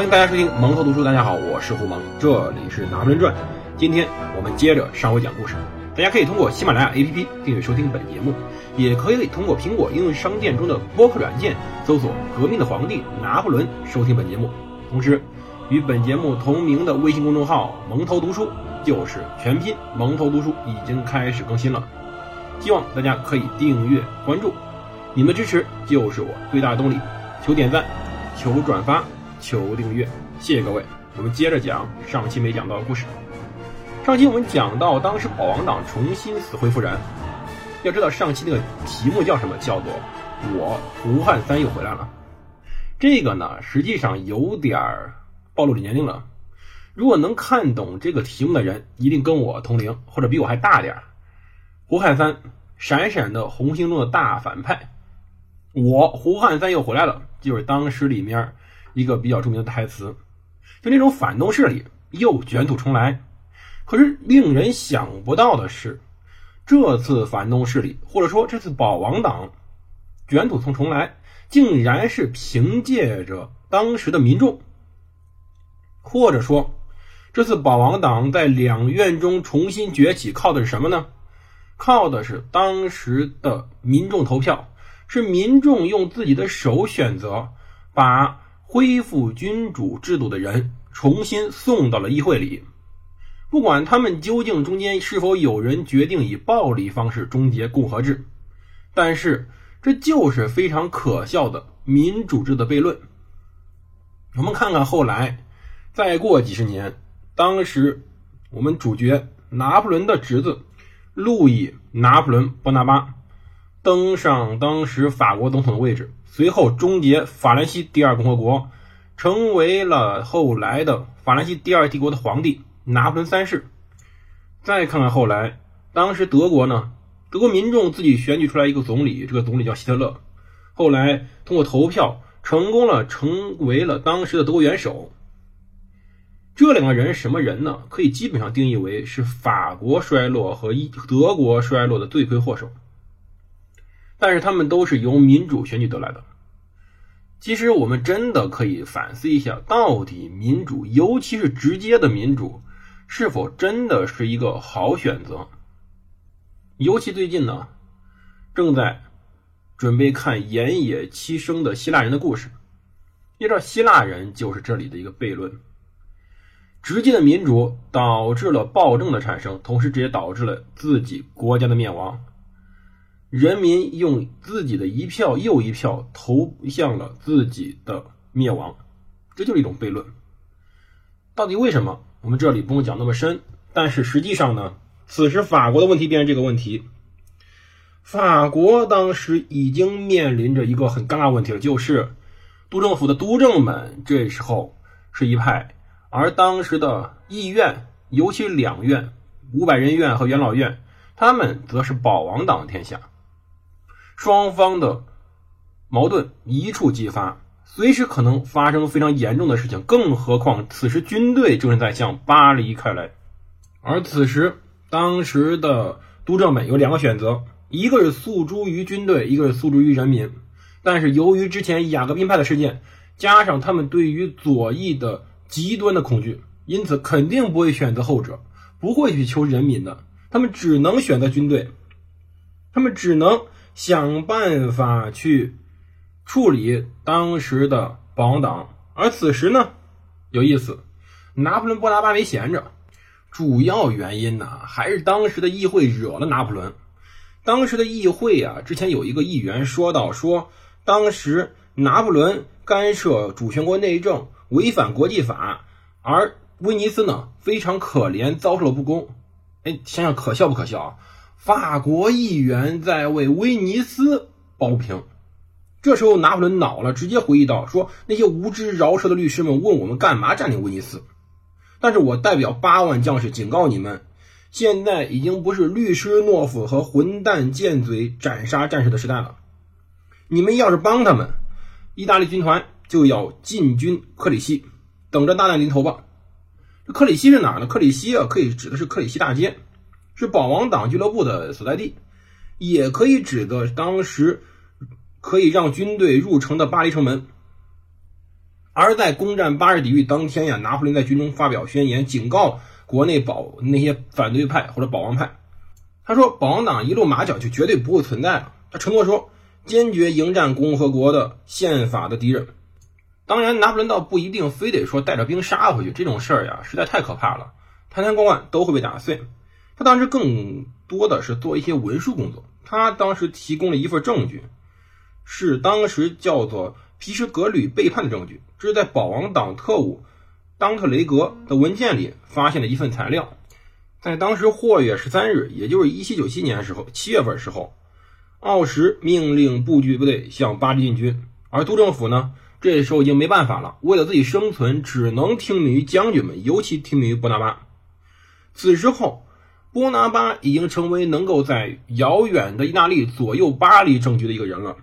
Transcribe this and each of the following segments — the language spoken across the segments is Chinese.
欢迎大家收听蒙头读书。大家好，我是胡蒙，这里是拿破仑传。今天我们接着上回讲故事。大家可以通过喜马拉雅 APP 订阅收听本节目，也可以通过苹果应用商店中的播客软件搜索“革命的皇帝拿破仑”收听本节目。同时，与本节目同名的微信公众号“蒙头读书”就是全拼“蒙头读书”已经开始更新了，希望大家可以订阅关注。你们的支持就是我最大的动力，求点赞，求转发，求订阅，谢谢各位。我们接着讲上期没讲到的故事。上期我们讲到，当时保王党重新死灰复燃。要知道上期那个题目叫什么？叫做“我胡汉三又回来了”。这个呢，实际上有点儿暴露年龄了。如果能看懂这个题目的人，一定跟我同龄，或者比我还大点儿。胡汉三，闪闪的红星中的大反派。我胡汉三又回来了，就是当时里面一个比较著名的台词，就那种反动势力又卷土重来。可是令人想不到的是，这次反动势力或者说这次保王党卷土重来，竟然是凭借着当时的民众，或者说这次保王党在两院中重新崛起，靠的是什么呢？靠的是当时的民众投票。是民众用自己的手选择，把恢复君主制度的人重新送到了议会里。不管他们究竟中间是否有人决定以暴力方式终结共和制，但是这就是非常可笑的民主制的悖论。我们看看后来，再过几十年，当时我们主角拿破仑的侄子路易·拿破仑·波拿巴。登上当时法国总统的位置，随后终结法兰西第二共和国，成为了后来的法兰西第二帝国的皇帝拿破仑三世。再看看后来，当时德国呢，德国民众自己选举出来一个总理，这个总理叫希特勒，后来通过投票成功了，成为了当时的德国元首。这两个人什么人呢？可以基本上定义为是法国衰落和一德国衰落的罪魁祸首。但是他们都是由民主选举得来的。其实我们真的可以反思一下，到底民主，尤其是直接的民主，是否真的是一个好选择？尤其最近呢，正在准备看岩野七生的希腊人的故事。你知道，希腊人就是这里的一个悖论：直接的民主导致了暴政的产生，同时直接导致了自己国家的灭亡。人民用自己的一票又一票投向了自己的灭亡，这就是一种悖论。到底为什么？我们这里不用讲那么深。但是实际上呢，此时法国的问题便是这个问题。法国当时已经面临着一个很尴尬问题了，就是督政府的督政们这时候是一派，而当时的议院，尤其两院——五百人院和元老院，他们则是保王党天下。双方的矛盾一触即发，随时可能发生非常严重的事情。更何况此时军队正是在向巴黎开来，而此时当时的督政们有两个选择：一个是诉诸于军队，一个是诉诸于人民。但是由于之前雅各宾派的事件，加上他们对于左翼的极端的恐惧，因此肯定不会选择后者，不会去求人民的。他们只能选择军队，他们只能。想办法去处理当时的保王党，而此时呢，有意思，拿破仑·波拿巴没闲着。主要原因呢，还是当时的议会惹了拿破仑。当时的议会啊，之前有一个议员说到，说当时拿破仑干涉主权国内政，违反国际法，而威尼斯呢非常可怜，遭受了不公。哎，想想可笑不可笑啊？法国议员在为威尼斯抱不平，这时候拿破仑恼了，直接回忆道：“说那些无知饶舌的律师们问我们干嘛占领威尼斯，但是我代表八万将士警告你们，现在已经不是律师懦夫和混蛋贱嘴斩杀战士的时代了。你们要是帮他们，意大利军团就要进军克里希，等着大难临头吧。克里希是哪呢？克里希啊，可以指的是克里希大街。”是保王党俱乐部的所在地，也可以指的当时可以让军队入城的巴黎城门。而在攻占巴士底狱当天呀，拿破仑在军中发表宣言，警告国内保那些反对派或者保王派。他说：“保王党一路马脚就绝对不会存在了。”他承诺说：“坚决迎战共和国的宪法的敌人。”当然，拿破仑倒不一定非得说带着兵杀回去，这种事儿呀，实在太可怕了，坛坛罐罐都会被打碎。他当时更多的是做一些文书工作。他当时提供了一份证据，是当时叫做皮什格吕背叛的证据。这是在保王党特务当特雷格的文件里发现的一份材料。在当时或月十三日，也就是一七九七年的时候七月份时候，奥什命令部局部队向巴黎进军，而督政府呢，这时候已经没办法了，为了自己生存，只能听命于将军们，尤其听命于波拿巴。此时候。波拿巴已经成为能够在遥远的意大利左右巴黎政局的一个人了。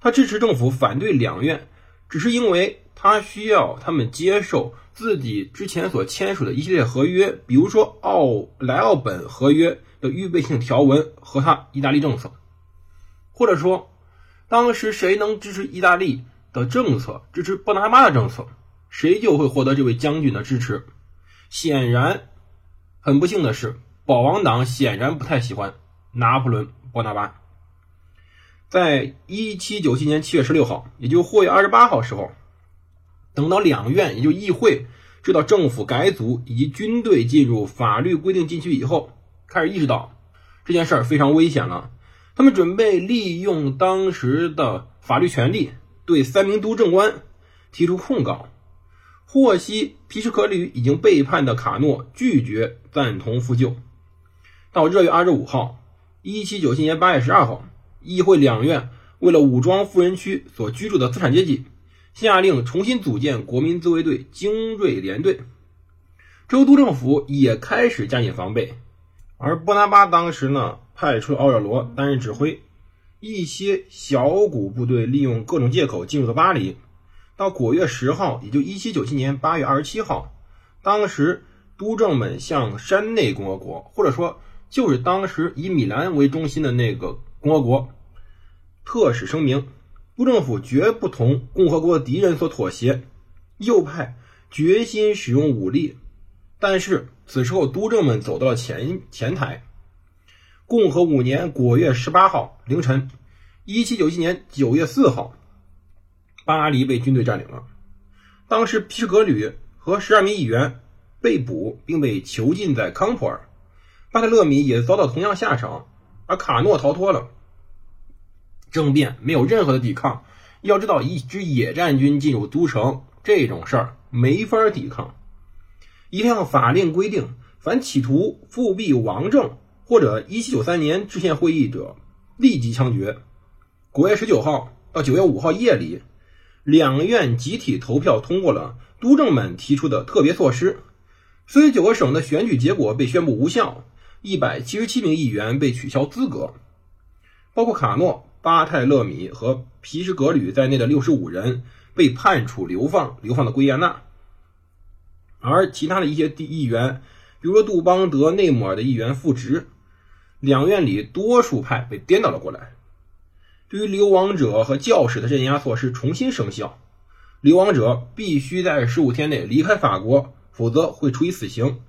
他支持政府，反对两院，只是因为他需要他们接受自己之前所签署的一系列合约，比如说奥莱奥本合约的预备性条文和他意大利政策，或者说，当时谁能支持意大利的政策，支持波拿巴的政策，谁就会获得这位将军的支持。显然，很不幸的是。保王党显然不太喜欢拿破仑·波拿巴。在一七九七年七月十六号，也就或月二十八号时候，等到两院，也就议会知道政府改组以及军队进入法律规定禁区以后，开始意识到这件事儿非常危险了。他们准备利用当时的法律权利，对三名督政官提出控告。获悉皮什可吕已经背叛的卡诺拒绝赞同复旧。到热月二十五号，一七九七年八月十二号，议会两院为了武装富人区所居住的资产阶级，下令重新组建国民自卫队精锐联队。州都政府也开始加紧防备，而波拿巴当时呢，派出了奥尔罗担任指挥，一些小股部队利用各种借口进入了巴黎。到果月十号，也就一七九七年八月二十七号，当时督政们向山内共和国，或者说。就是当时以米兰为中心的那个共和国，特使声明，督政府绝不同共和国敌人所妥协，右派决心使用武力。但是此时候，督政们走到了前前台。共和五年果月十八号凌晨，一七九七年九月四号，巴黎被军队占领了。当时皮什格吕和十二名议员被捕，并被囚禁在康普尔。巴特勒米也遭到同样下场，而卡诺逃脱了。政变没有任何的抵抗。要知道，一支野战军进入都城这种事儿没法抵抗。一项法令规定，凡企图复辟王政或者1793年制宪会议者，立即枪决。9月19号到9月5号夜里，两院集体投票通过了督政们提出的特别措施。四十九个省的选举结果被宣布无效。一百七十七名议员被取消资格，包括卡诺、巴泰勒米和皮什格吕在内的六十五人被判处流放，流放到圭亚那。而其他的一些地议员，比如说杜邦德内姆尔的议员复职，两院里多数派被颠倒了过来。对于流亡者和教士的镇压措施重新生效，流亡者必须在十五天内离开法国，否则会处以死刑。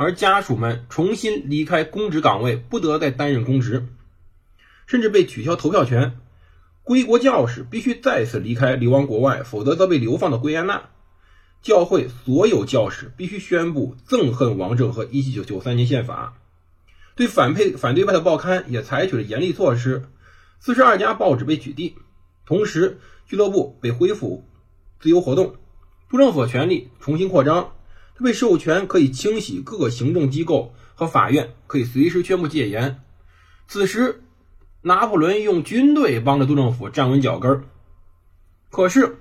而家属们重新离开公职岗位，不得再担任公职，甚至被取消投票权。归国教士必须再次离开流亡国外，否则则被流放到圭亚那。教会所有教士必须宣布憎恨王政和一九九三年宪法。对反配反对派的报刊也采取了严厉措施，四十二家报纸被取缔，同时俱乐部被恢复自由活动，州政府权力重新扩张。被授权可以清洗各个行政机构和法院，可以随时宣布戒严。此时，拿破仑用军队帮着督政府站稳脚跟儿。可是，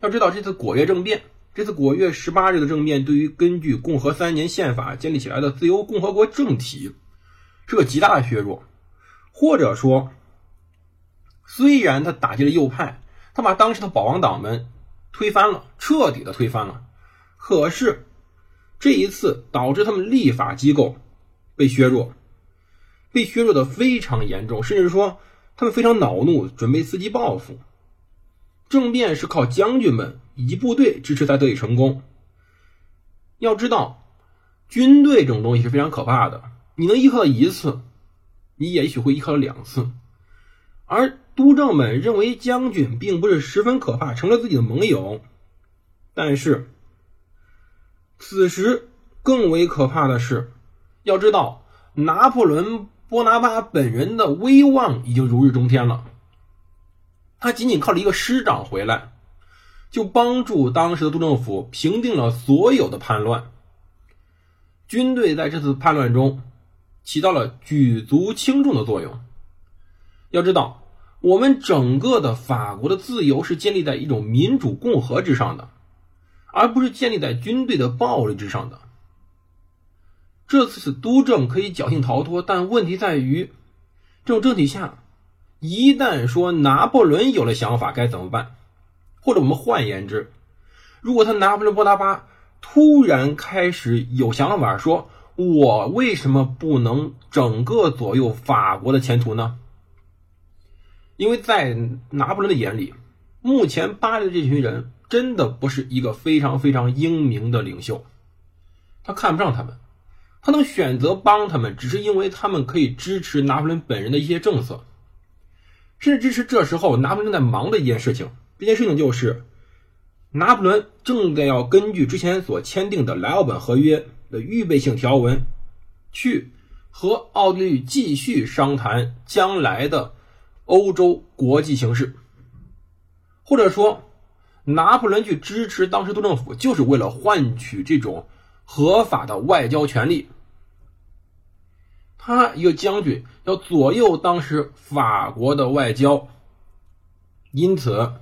要知道这次果月政变，这次果月十八日的政变，对于根据共和三年宪法建立起来的自由共和国政体是个极大的削弱。或者说，虽然他打击了右派，他把当时的保王党们推翻了，彻底的推翻了，可是。这一次导致他们立法机构被削弱，被削弱的非常严重，甚至说他们非常恼怒，准备伺机报复。政变是靠将军们以及部队支持才得以成功。要知道，军队这种东西是非常可怕的，你能依靠一次，你也许会依靠两次。而督政们认为将军并不是十分可怕，成了自己的盟友。但是，此时更为可怕的是，要知道拿破仑·波拿巴本人的威望已经如日中天了。他仅仅靠了一个师长回来，就帮助当时的督政府平定了所有的叛乱。军队在这次叛乱中起到了举足轻重的作用。要知道，我们整个的法国的自由是建立在一种民主共和之上的，而不是建立在军队的暴力之上的。这次督政可以侥幸逃脱，但问题在于，这种政体下。一旦说拿破仑有了想法，该怎么办？或者我们换言之，如果他拿破仑波拿巴突然开始有想法，说我为什么不能整个左右法国的前途呢？因为在拿破仑的眼里，目前巴黎的这群人真的不是一个非常非常英明的领袖，他看不上他们，他能选择帮他们，只是因为他们可以支持拿破仑本人的一些政策。甚至支持这时候拿破仑在忙的一件事情，这件事情就是拿破仑正在要根据之前所签订的莱奥本合约的预备性条文，去和奥地利继续商谈将来的欧洲国际形势，或者说，拿破仑去支持当时督政府，就是为了换取这种合法的外交权利。他一个将军要左右当时法国的外交，因此，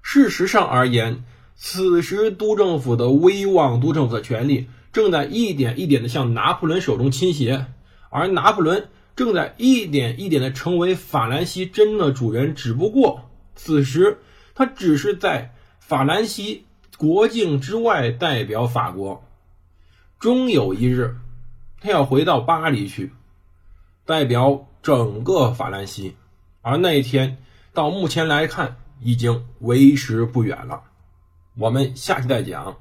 事实上而言，此时督政府的威望、督政府的权力正在一点一点的向拿破仑手中倾斜，而拿破仑正在一点一点的成为法兰西真正的主人。只不过，此时他只是在法兰西国境之外代表法国，终有一日。他要回到巴黎去，代表整个法兰西，而那一天到目前来看已经为时不远了。我们下期再讲。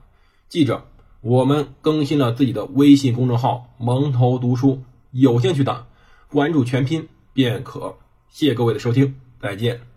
记着，我们更新了自己的微信公众号“蒙头读书”，有兴趣的关注全拼便可。谢谢各位的收听，再见。